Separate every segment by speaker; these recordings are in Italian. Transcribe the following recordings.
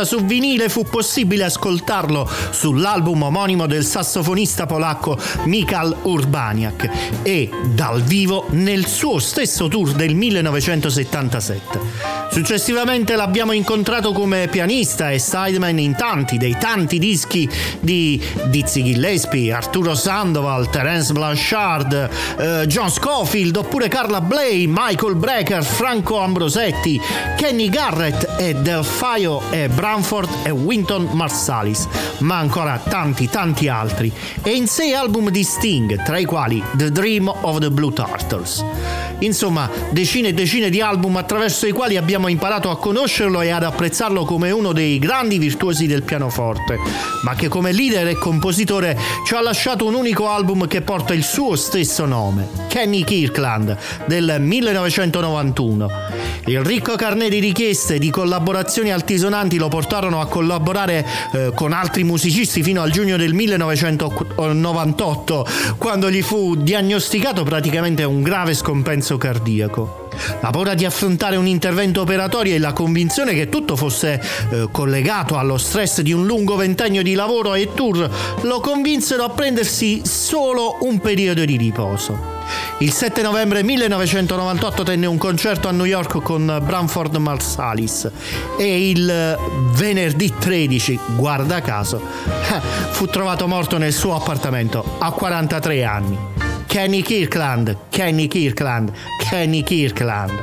Speaker 1: Volta su vinile fu possibile ascoltarlo sull'album omonimo del sassofonista polacco Mikal Urbaniak e dal vivo nel suo stesso tour del 1977. Successivamente l'abbiamo incontrato come pianista e sideman in tanti dei tanti dischi di Dizzy Gillespie, Arturo Sandoval, Terence Blanchard, eh, John Scofield oppure Carla Bley, Michael Brecker, Franco Ambrosetti, Kenny Garrett e Delfaio e Branford e Winton Marsalis, ma ancora tanti tanti altri, e in sei album di Sting, tra i quali The Dream of the Blue Turtles. Insomma, decine e decine di album attraverso i quali abbiamo imparato a conoscerlo e ad apprezzarlo come uno dei grandi virtuosi del pianoforte, ma che come leader e compositore ci ha lasciato un unico album che porta il suo stesso nome, Kenny Kirkland, del 1991. Il ricco carnet di richieste di collaborazioni altisonanti lo portarono a collaborare eh, con altri musicisti fino al giugno del 1998, quando gli fu diagnosticato praticamente un grave scompenso cardiaco. La paura di affrontare un intervento operatorio e la convinzione che tutto fosse eh, collegato allo stress di un lungo ventennio di lavoro e tour lo convinsero a prendersi solo un periodo di riposo. Il 7 novembre 1998 tenne un concerto a New York con Branford Marsalis e il venerdì 13, guarda caso, fu trovato morto nel suo appartamento a 43 anni. Kenny Kirkland, Kenny Kirkland, Kenny Kirkland.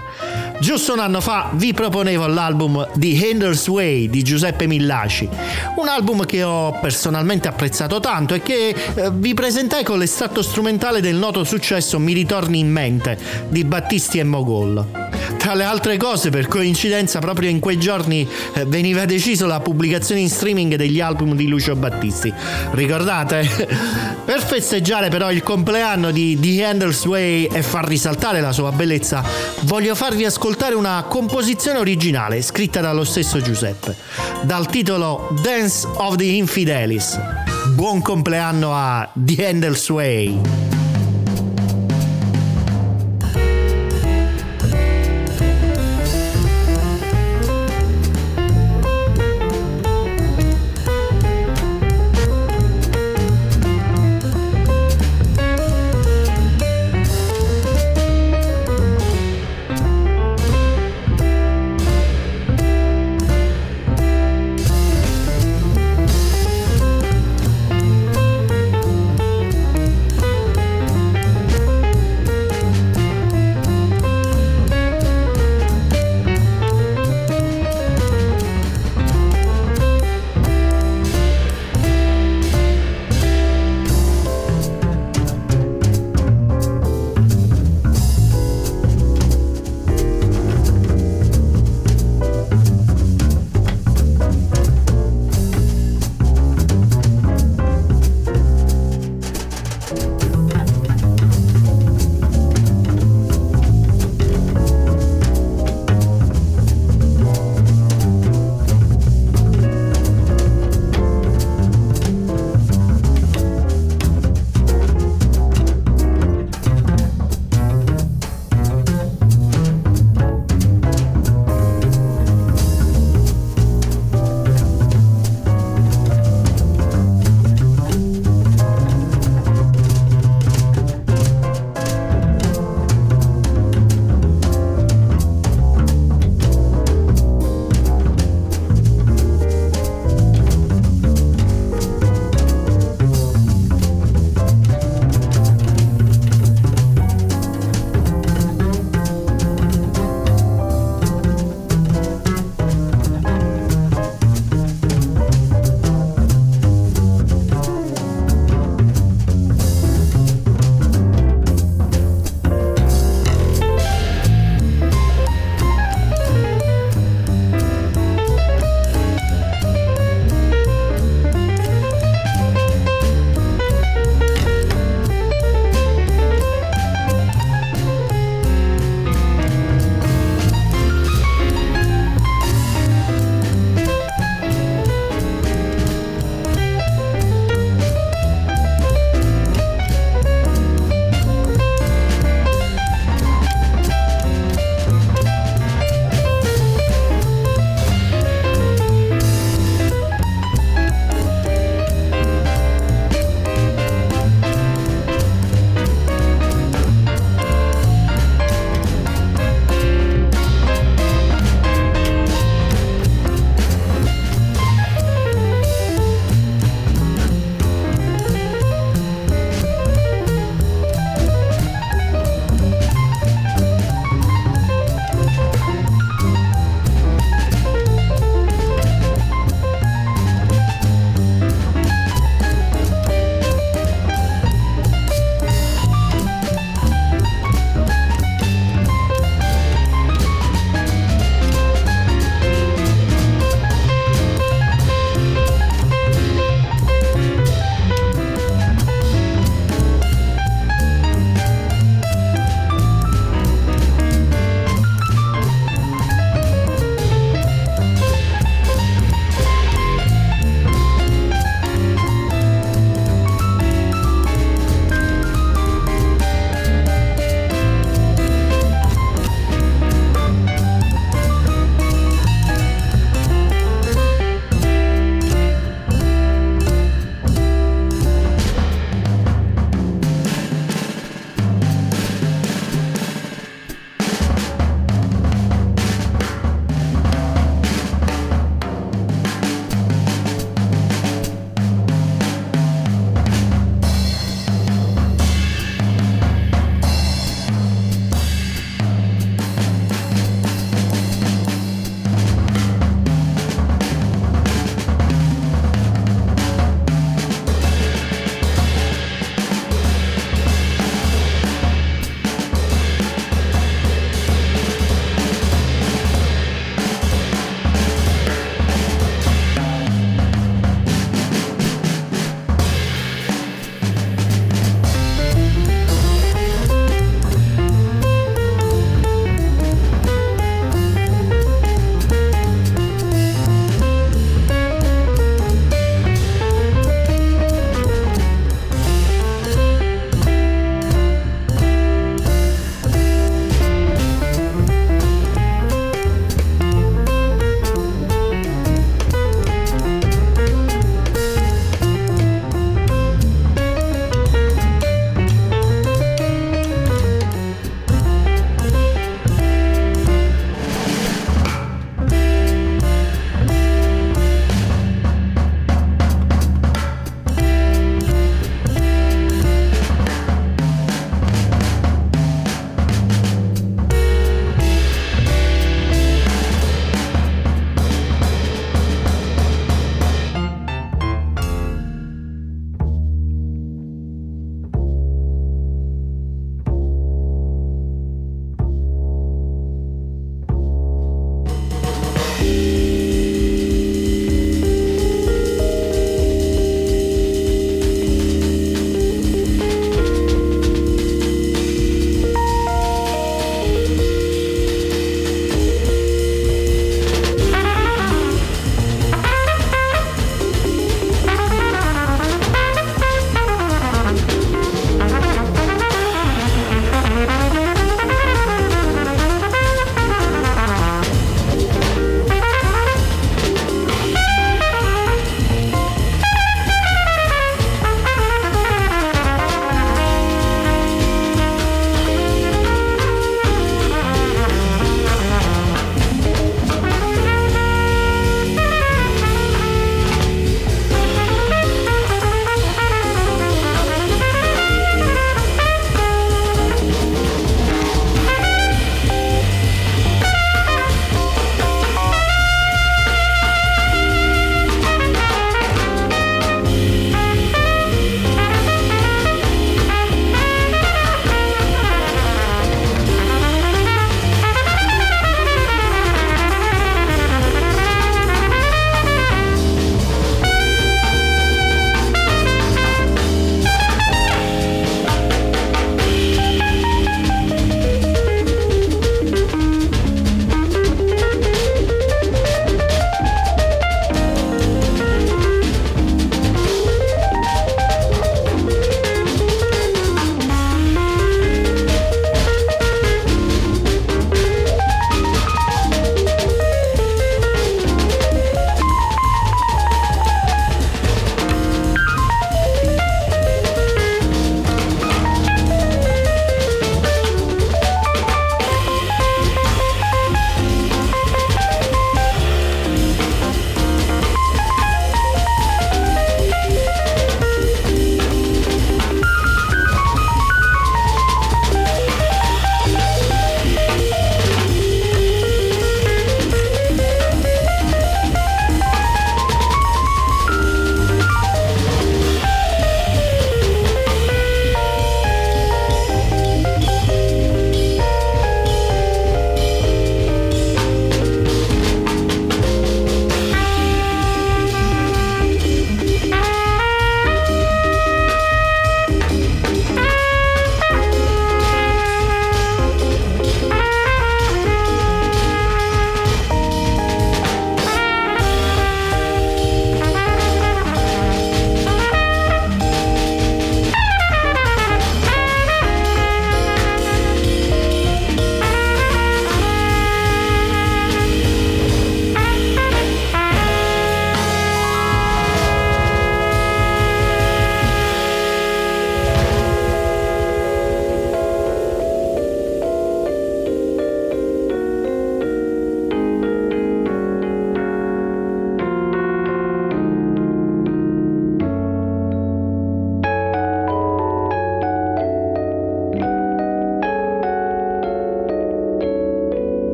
Speaker 1: Giusto un anno fa vi proponevo l'album The Handler's Way di Giuseppe Millaci, un album che ho personalmente apprezzato tanto e che eh, vi presentai con l'estratto strumentale del noto successo Mi ritorni in mente di Battisti e Mogol. Tra le altre cose, per coincidenza, proprio in quei giorni eh, veniva deciso la pubblicazione in streaming degli album di Lucio Battisti. Ricordate? per festeggiare però il compleanno di The Handler's Way e far risaltare la sua bellezza, voglio farvi ascoltare una composizione originale scritta dallo stesso Giuseppe, dal titolo Dance of the Infidelis. Buon compleanno a The Handler's Way!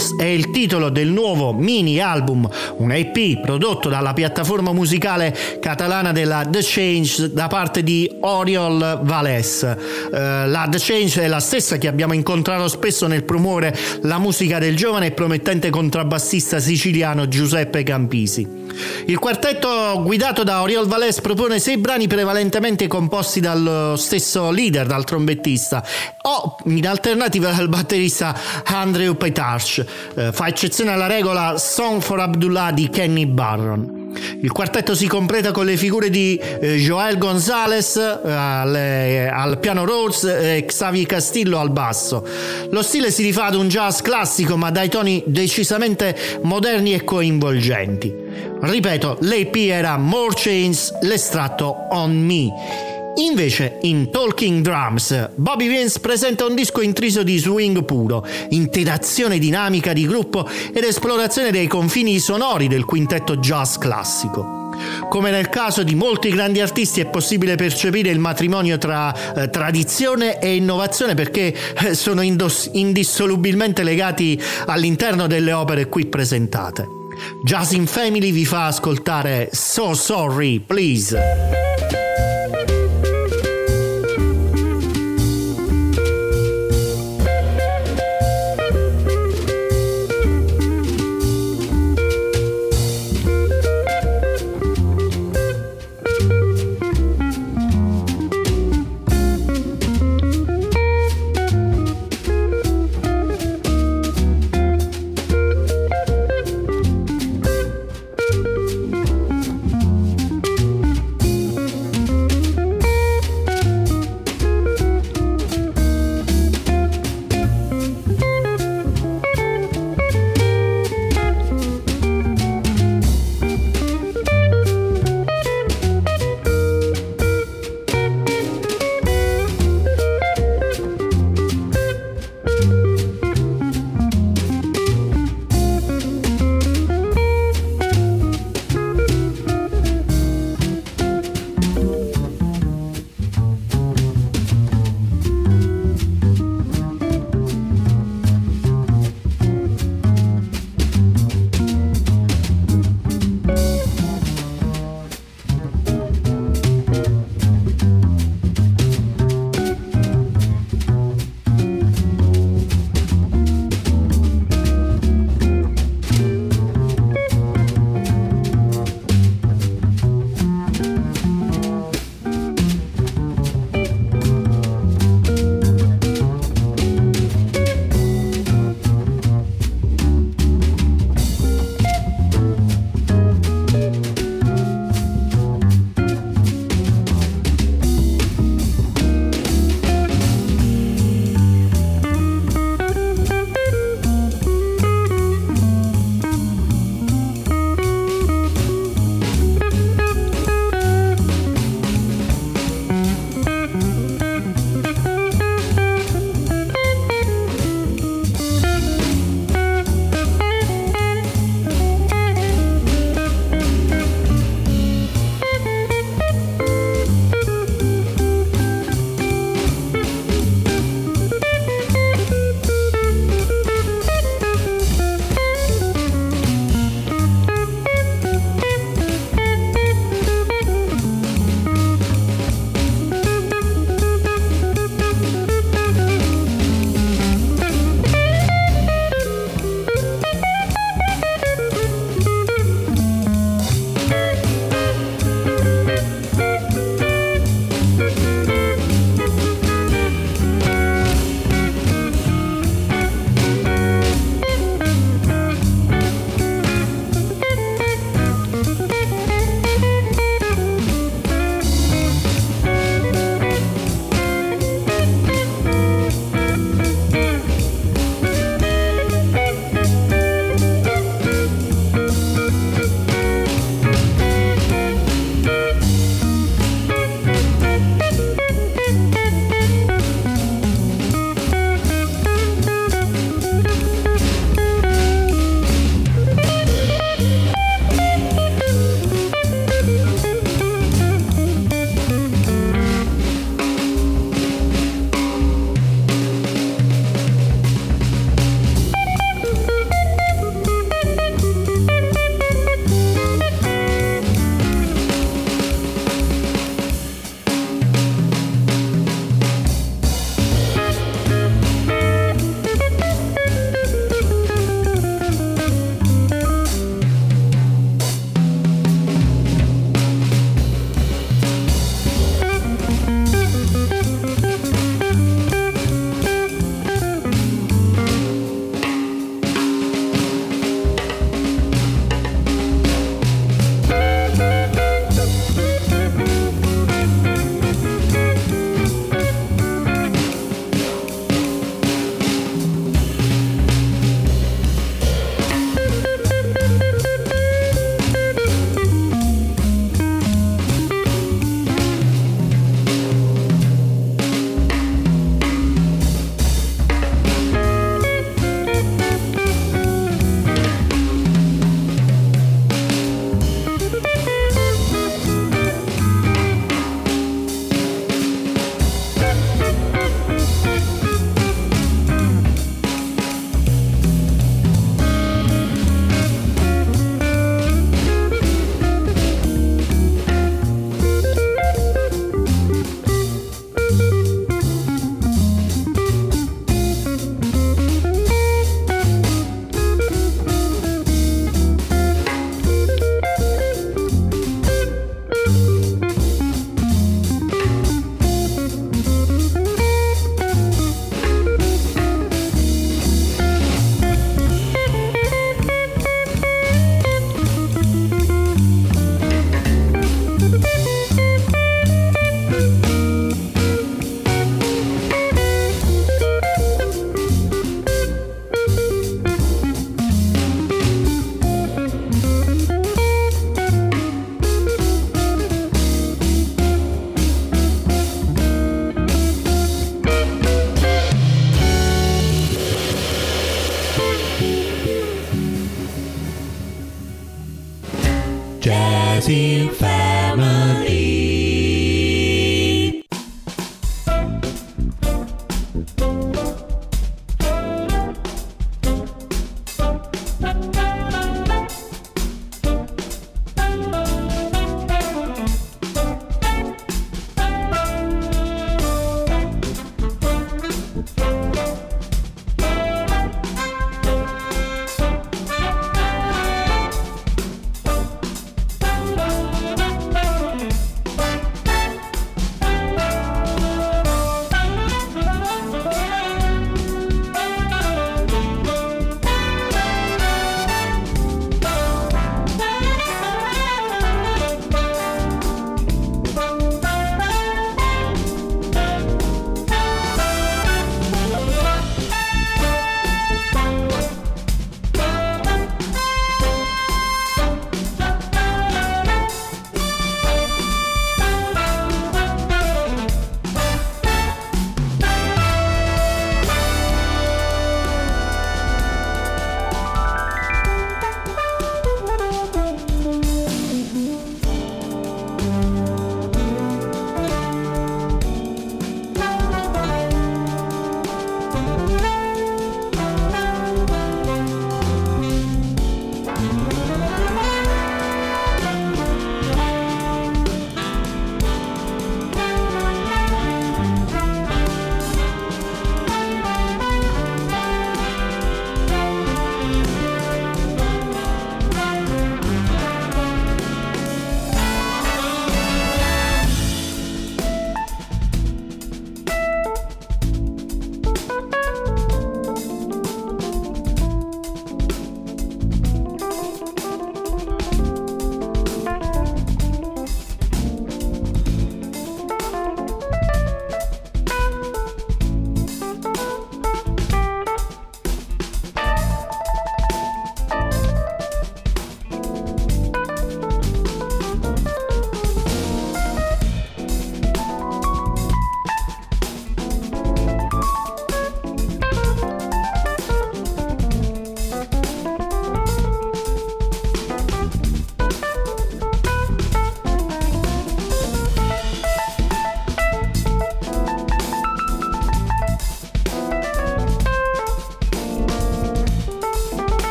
Speaker 1: Changes è il titolo del nuovo mini album, un EP prodotto dalla piattaforma musicale catalana della The Change da parte di Oriol Vales. Uh, la The Change è la stessa che abbiamo incontrato spesso nel promuovere la musica del giovane e promettente contrabbassista siciliano Giuseppe Campisi. Il quartetto guidato da Oriol Vales propone sei brani prevalentemente composti dallo stesso leader, dal trombettista, o in alternativa dal batterista Andrew Petarch. Eh, fa eccezione alla regola Song for Abdullah di Kenny Barron. Il quartetto si completa con le figure di eh, Joel Gonzalez eh, al, eh, al, piano Rhodes e Xavier Castillo al basso. Lo stile si rifà ad un jazz classico ma dai toni decisamente moderni e coinvolgenti. Ripeto, l'AP era More Chains, l'estratto On Me. Invece, in Talking Drums, Bobby Vince presenta un disco intriso di swing puro, interazione dinamica di gruppo ed esplorazione dei confini sonori del quintetto jazz classico. Come nel caso di molti grandi artisti è possibile percepire il matrimonio tra eh, tradizione e innovazione perché eh, sono indos- indissolubilmente legati all'interno delle opere qui presentate. Jazz in Family vi fa ascoltare So Sorry, Please.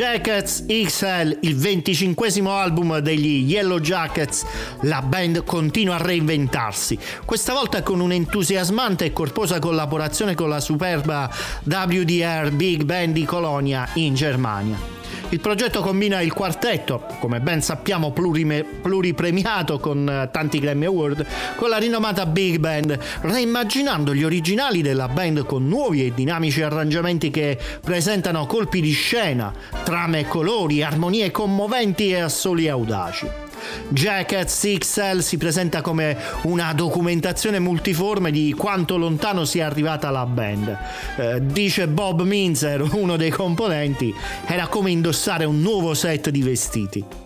Speaker 1: Jackets XL, il 25 album degli Yellow Jackets, la band continua a reinventarsi, questa volta con un'entusiasmante e corposa collaborazione con la superba WDR Big Band di Colonia in Germania. Il progetto combina il quartetto, come ben sappiamo plurime, pluripremiato con eh, tanti Grammy Award, con la rinomata Big Band, reimmaginando gli originali della band con nuovi e dinamici arrangiamenti che presentano colpi di scena, trame colori, armonie commoventi e assoli audaci. Jackets XL si presenta come una documentazione multiforme di quanto lontano sia arrivata la band. Eh, dice Bob Minzer, uno dei componenti, era come indossare un nuovo set di vestiti.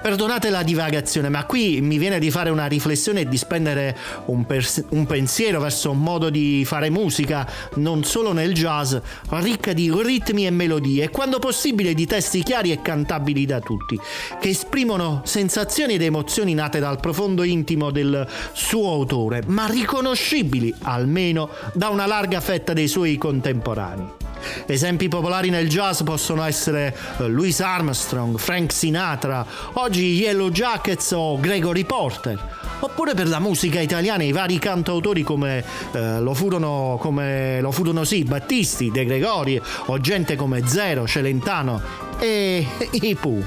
Speaker 1: Perdonate la divagazione, ma qui mi viene di fare una riflessione e di spendere un, pers- un, pensiero verso un modo di fare musica, non solo nel jazz, ricca di ritmi e melodie, e quando possibile di testi chiari e cantabili da tutti, che esprimono sensazioni ed emozioni nate dal profondo intimo del suo autore, ma riconoscibili almeno da una larga fetta dei suoi contemporanei. Esempi popolari nel jazz possono essere eh, Louis Armstrong, Frank Sinatra, oggi Yellow Jackets o Gregory Porter. Oppure per la musica italiana i vari cantautori come, eh, lo, furono, come lo furono sì, Battisti, De Gregori o gente come Zero, Celentano e i Pooh.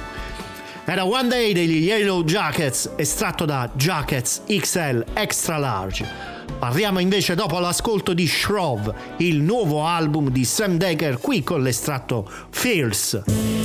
Speaker 1: Era One Day degli Yellow Jackets estratto da Jackets XL Extra Large. Parliamo invece dopo l'ascolto di Shrove, il nuovo album di Sam Decker qui con l'estratto Fierce.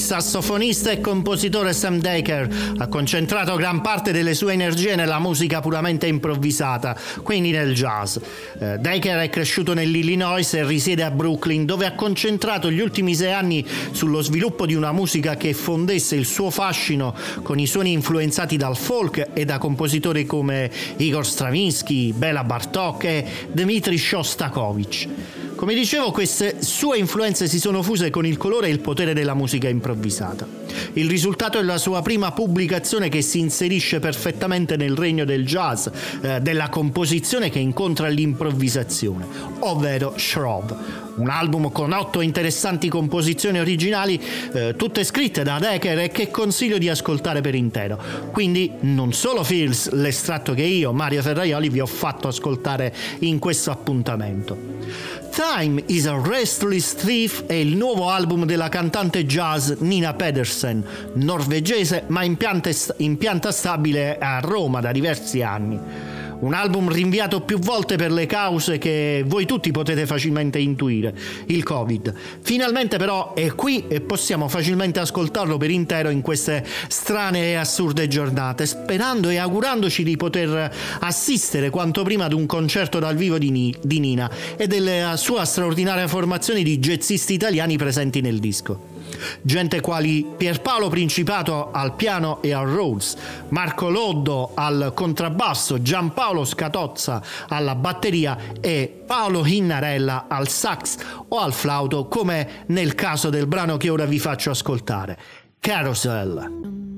Speaker 1: Il sassofonista e compositore Sam Daker ha concentrato gran parte delle sue energie nella musica puramente improvvisata, quindi nel jazz. Eh, è cresciuto nell'Illinois e risiede a Brooklyn, dove ha concentrato gli ultimi sei anni sullo sviluppo di una musica che fondesse il suo fascino con i suoni influenzati dal folk e da compositori come Igor Stravinsky, Bela Bartok e Dmitri Shostakovich. Come dicevo, queste sue influenze si sono fuse con il colore e il potere della musica improvvisata. Il risultato è la sua prima pubblicazione che si inserisce perfettamente nel regno del jazz, eh, della composizione che incontra l'improvvisazione, ovvero Shrove, un album con otto interessanti composizioni originali, eh, tutte scritte da Decker e che consiglio di ascoltare per intero. Quindi non solo Feels, l'estratto che io, Mario Ferraioli, vi ho fatto ascoltare in questo appuntamento. Time is a Restless Thief è il nuovo album della cantante jazz Nina Pedersen, norvegese ma in pianta stabile a Roma da diversi anni. Un album rinviato più volte per le cause che voi tutti potete facilmente intuire, il Covid. Finalmente però è qui e possiamo facilmente ascoltarlo per intero in queste strane e assurde giornate, sperando e augurandoci di poter assistere quanto prima ad un concerto dal vivo di, Nina e della sua straordinaria formazione di jazzisti italiani presenti nel disco. Gente quali Pierpaolo Principato al piano e al Rhodes, Marco Loddo al contrabbasso, Giampaolo Scatozza alla batteria e Paolo Hinnarella al sax o al flauto, come nel caso del brano che ora vi faccio ascoltare, Carousel.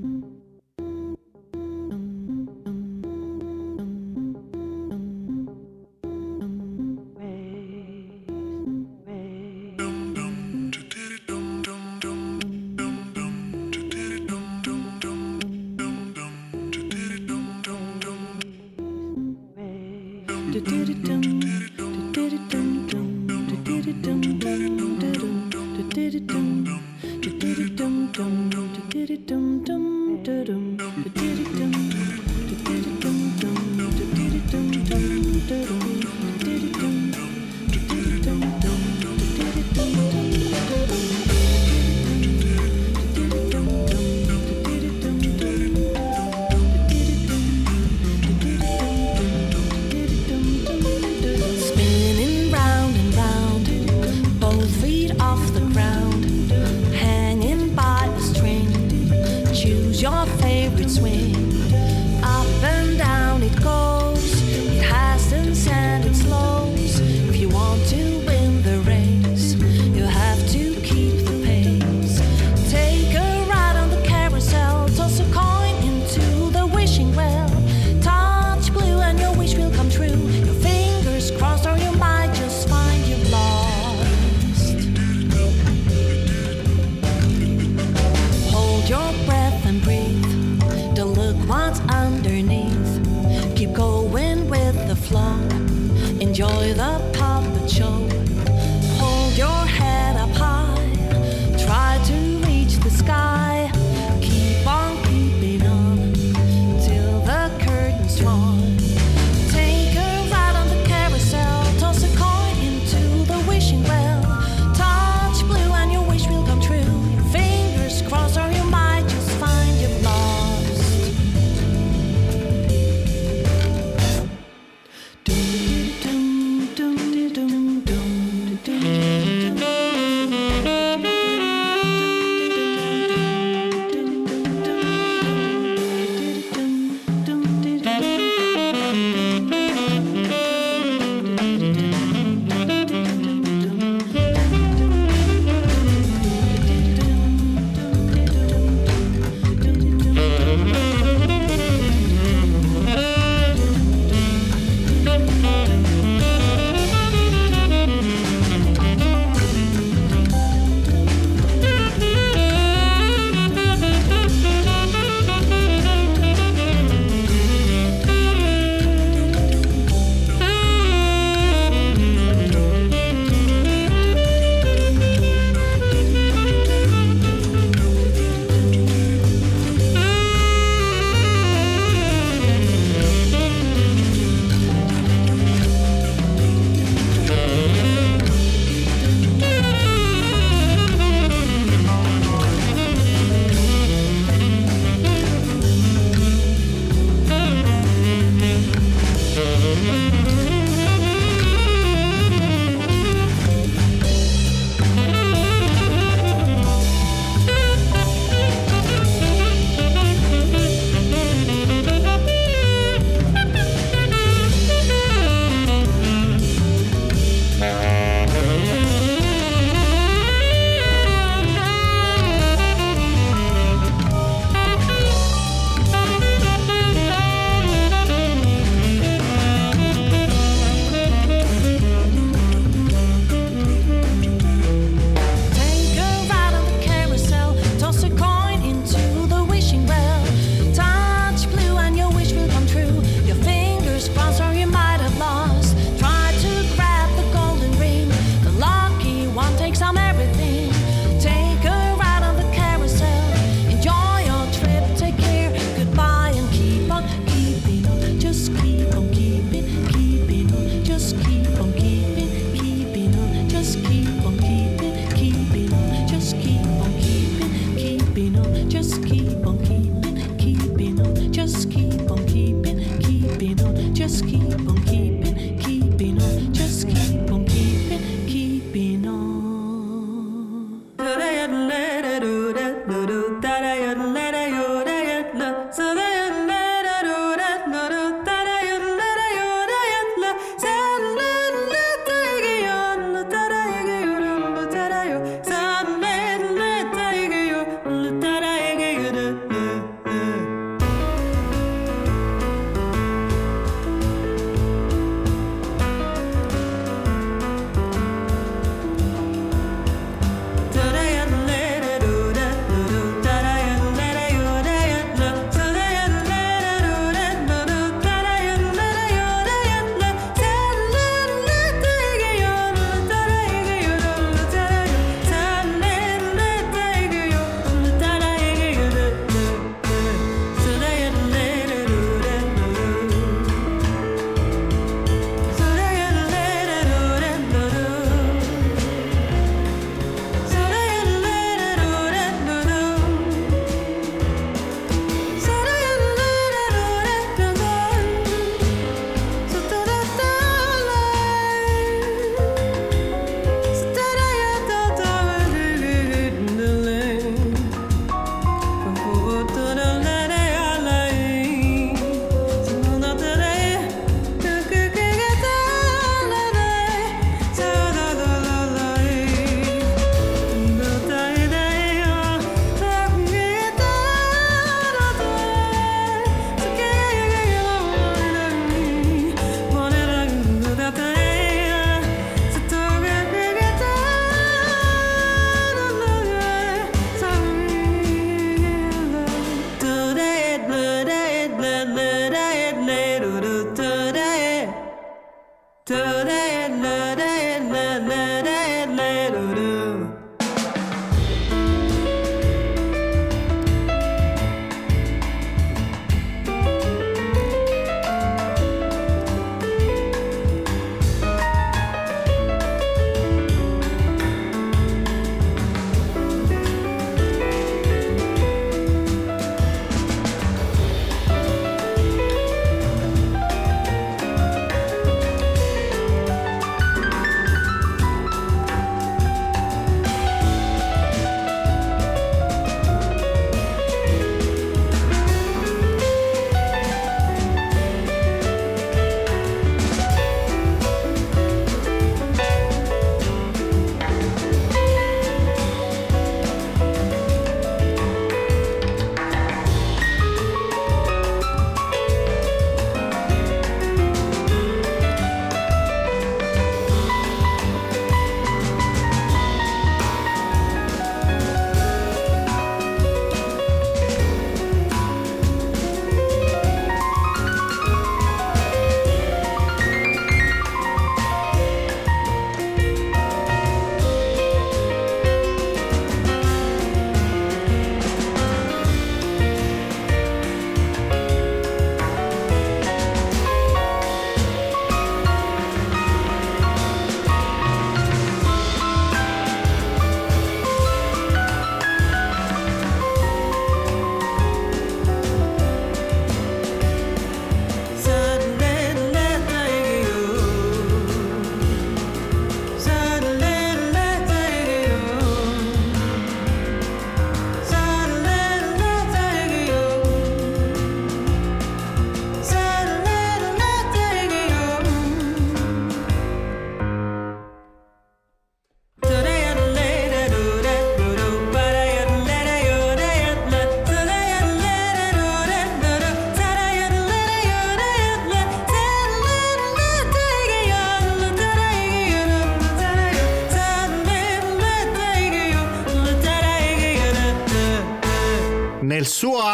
Speaker 2: Nel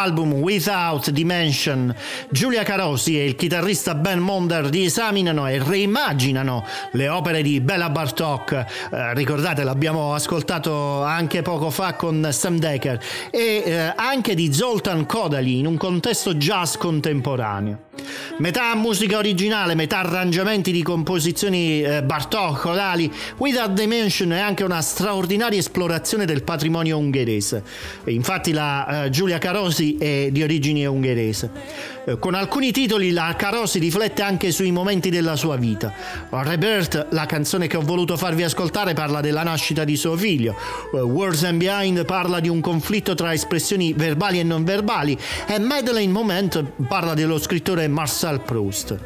Speaker 2: suo album Without Dimension, Giulia Carosi e il chitarrista Ben Monder riesaminano e reimmaginano le opere di Bella Bartok. Eh, ricordate, l'abbiamo ascoltato anche poco fa con Sam Decker e eh, anche di Zoltan Kodali in un contesto jazz contemporaneo.
Speaker 1: Metà musica originale, metà arrangiamenti di composizioni eh, Bartok, Kodali, Without Dimension è anche una straordinaria esplorazione del patrimonio ungherese. Infatti la eh, Giulia Carosi è di origine ungherese. Eh, con alcuni titoli la Carosi riflette anche sui momenti della sua vita. Rebirth, la canzone che ho voluto farvi ascoltare, parla della nascita di suo figlio. Eh, Words and Behind parla di un conflitto tra espressioni verbali e non verbali. E Madeleine Moment parla dello scrittore Marcel Proust.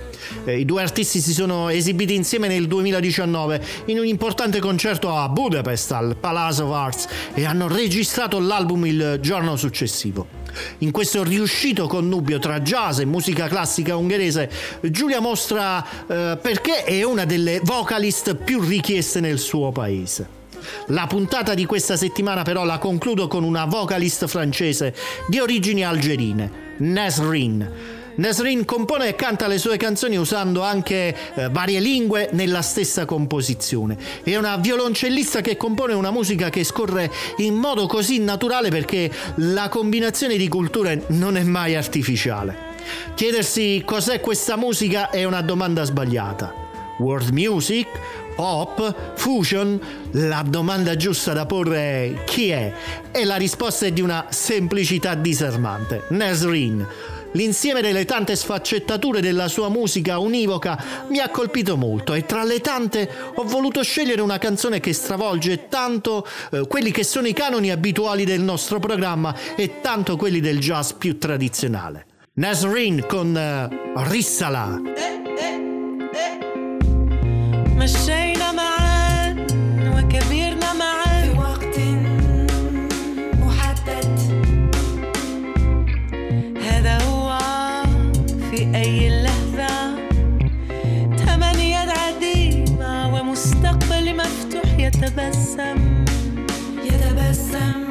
Speaker 1: Eh, I due artisti si sono esibiti insieme nel 2019 in un importante concerto a Budapest al Palace of Arts e hanno registrato l'album il giorno successivo. In questo riuscito connubio tra jazz e musica classica ungherese, Giulia mostra eh, perché è una delle vocalist più richieste nel suo paese. La puntata di questa settimana però la concludo con una vocalist francese di origini algerine, Nasrin compone e canta le sue canzoni usando anche eh, varie lingue nella stessa composizione. È una violoncellista che compone una musica che scorre in modo così naturale perché la combinazione di culture non è mai artificiale. Chiedersi cos'è questa musica è una domanda sbagliata. World music? Pop? Fusion? La domanda giusta da porre è chi è? E la risposta è di una semplicità disarmante. Nasrin. L'insieme delle tante sfaccettature della sua musica univoca mi ha colpito molto e tra le tante ho voluto scegliere una canzone che stravolge tanto eh, quelli che sono i canoni abituali del nostro programma e tanto quelli del jazz più tradizionale. Nasrin con eh, Rissala. Eh,
Speaker 2: يتبسم يتبسم.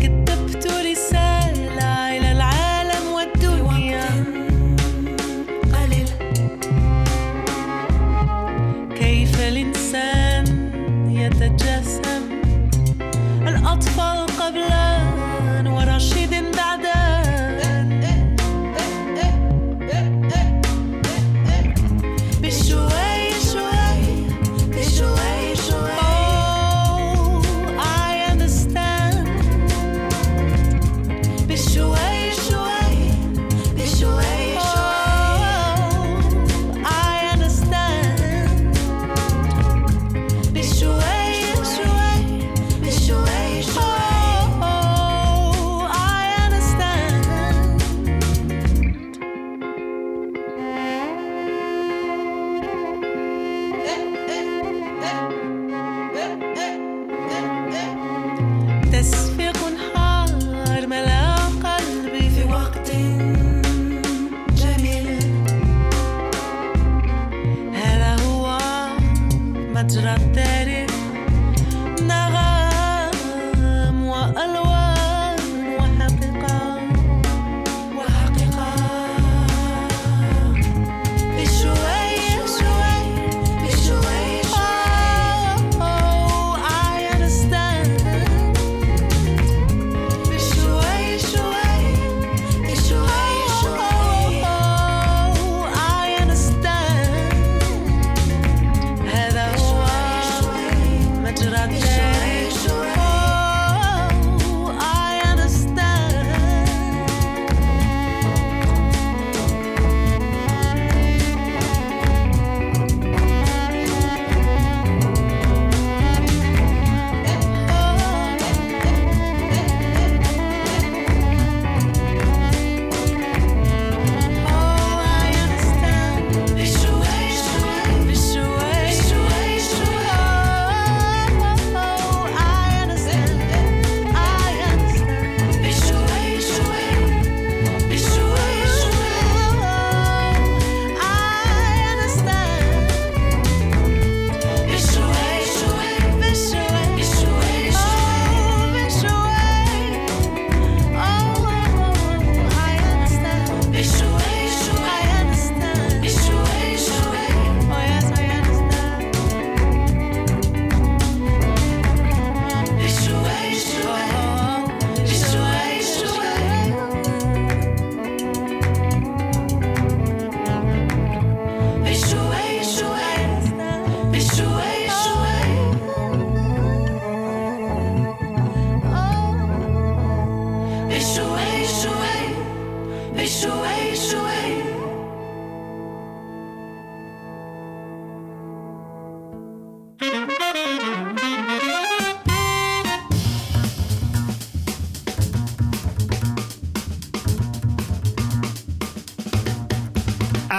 Speaker 2: كتبت رسالة إلى العالم والدنيا. قليل كيف الإنسان يتجسم؟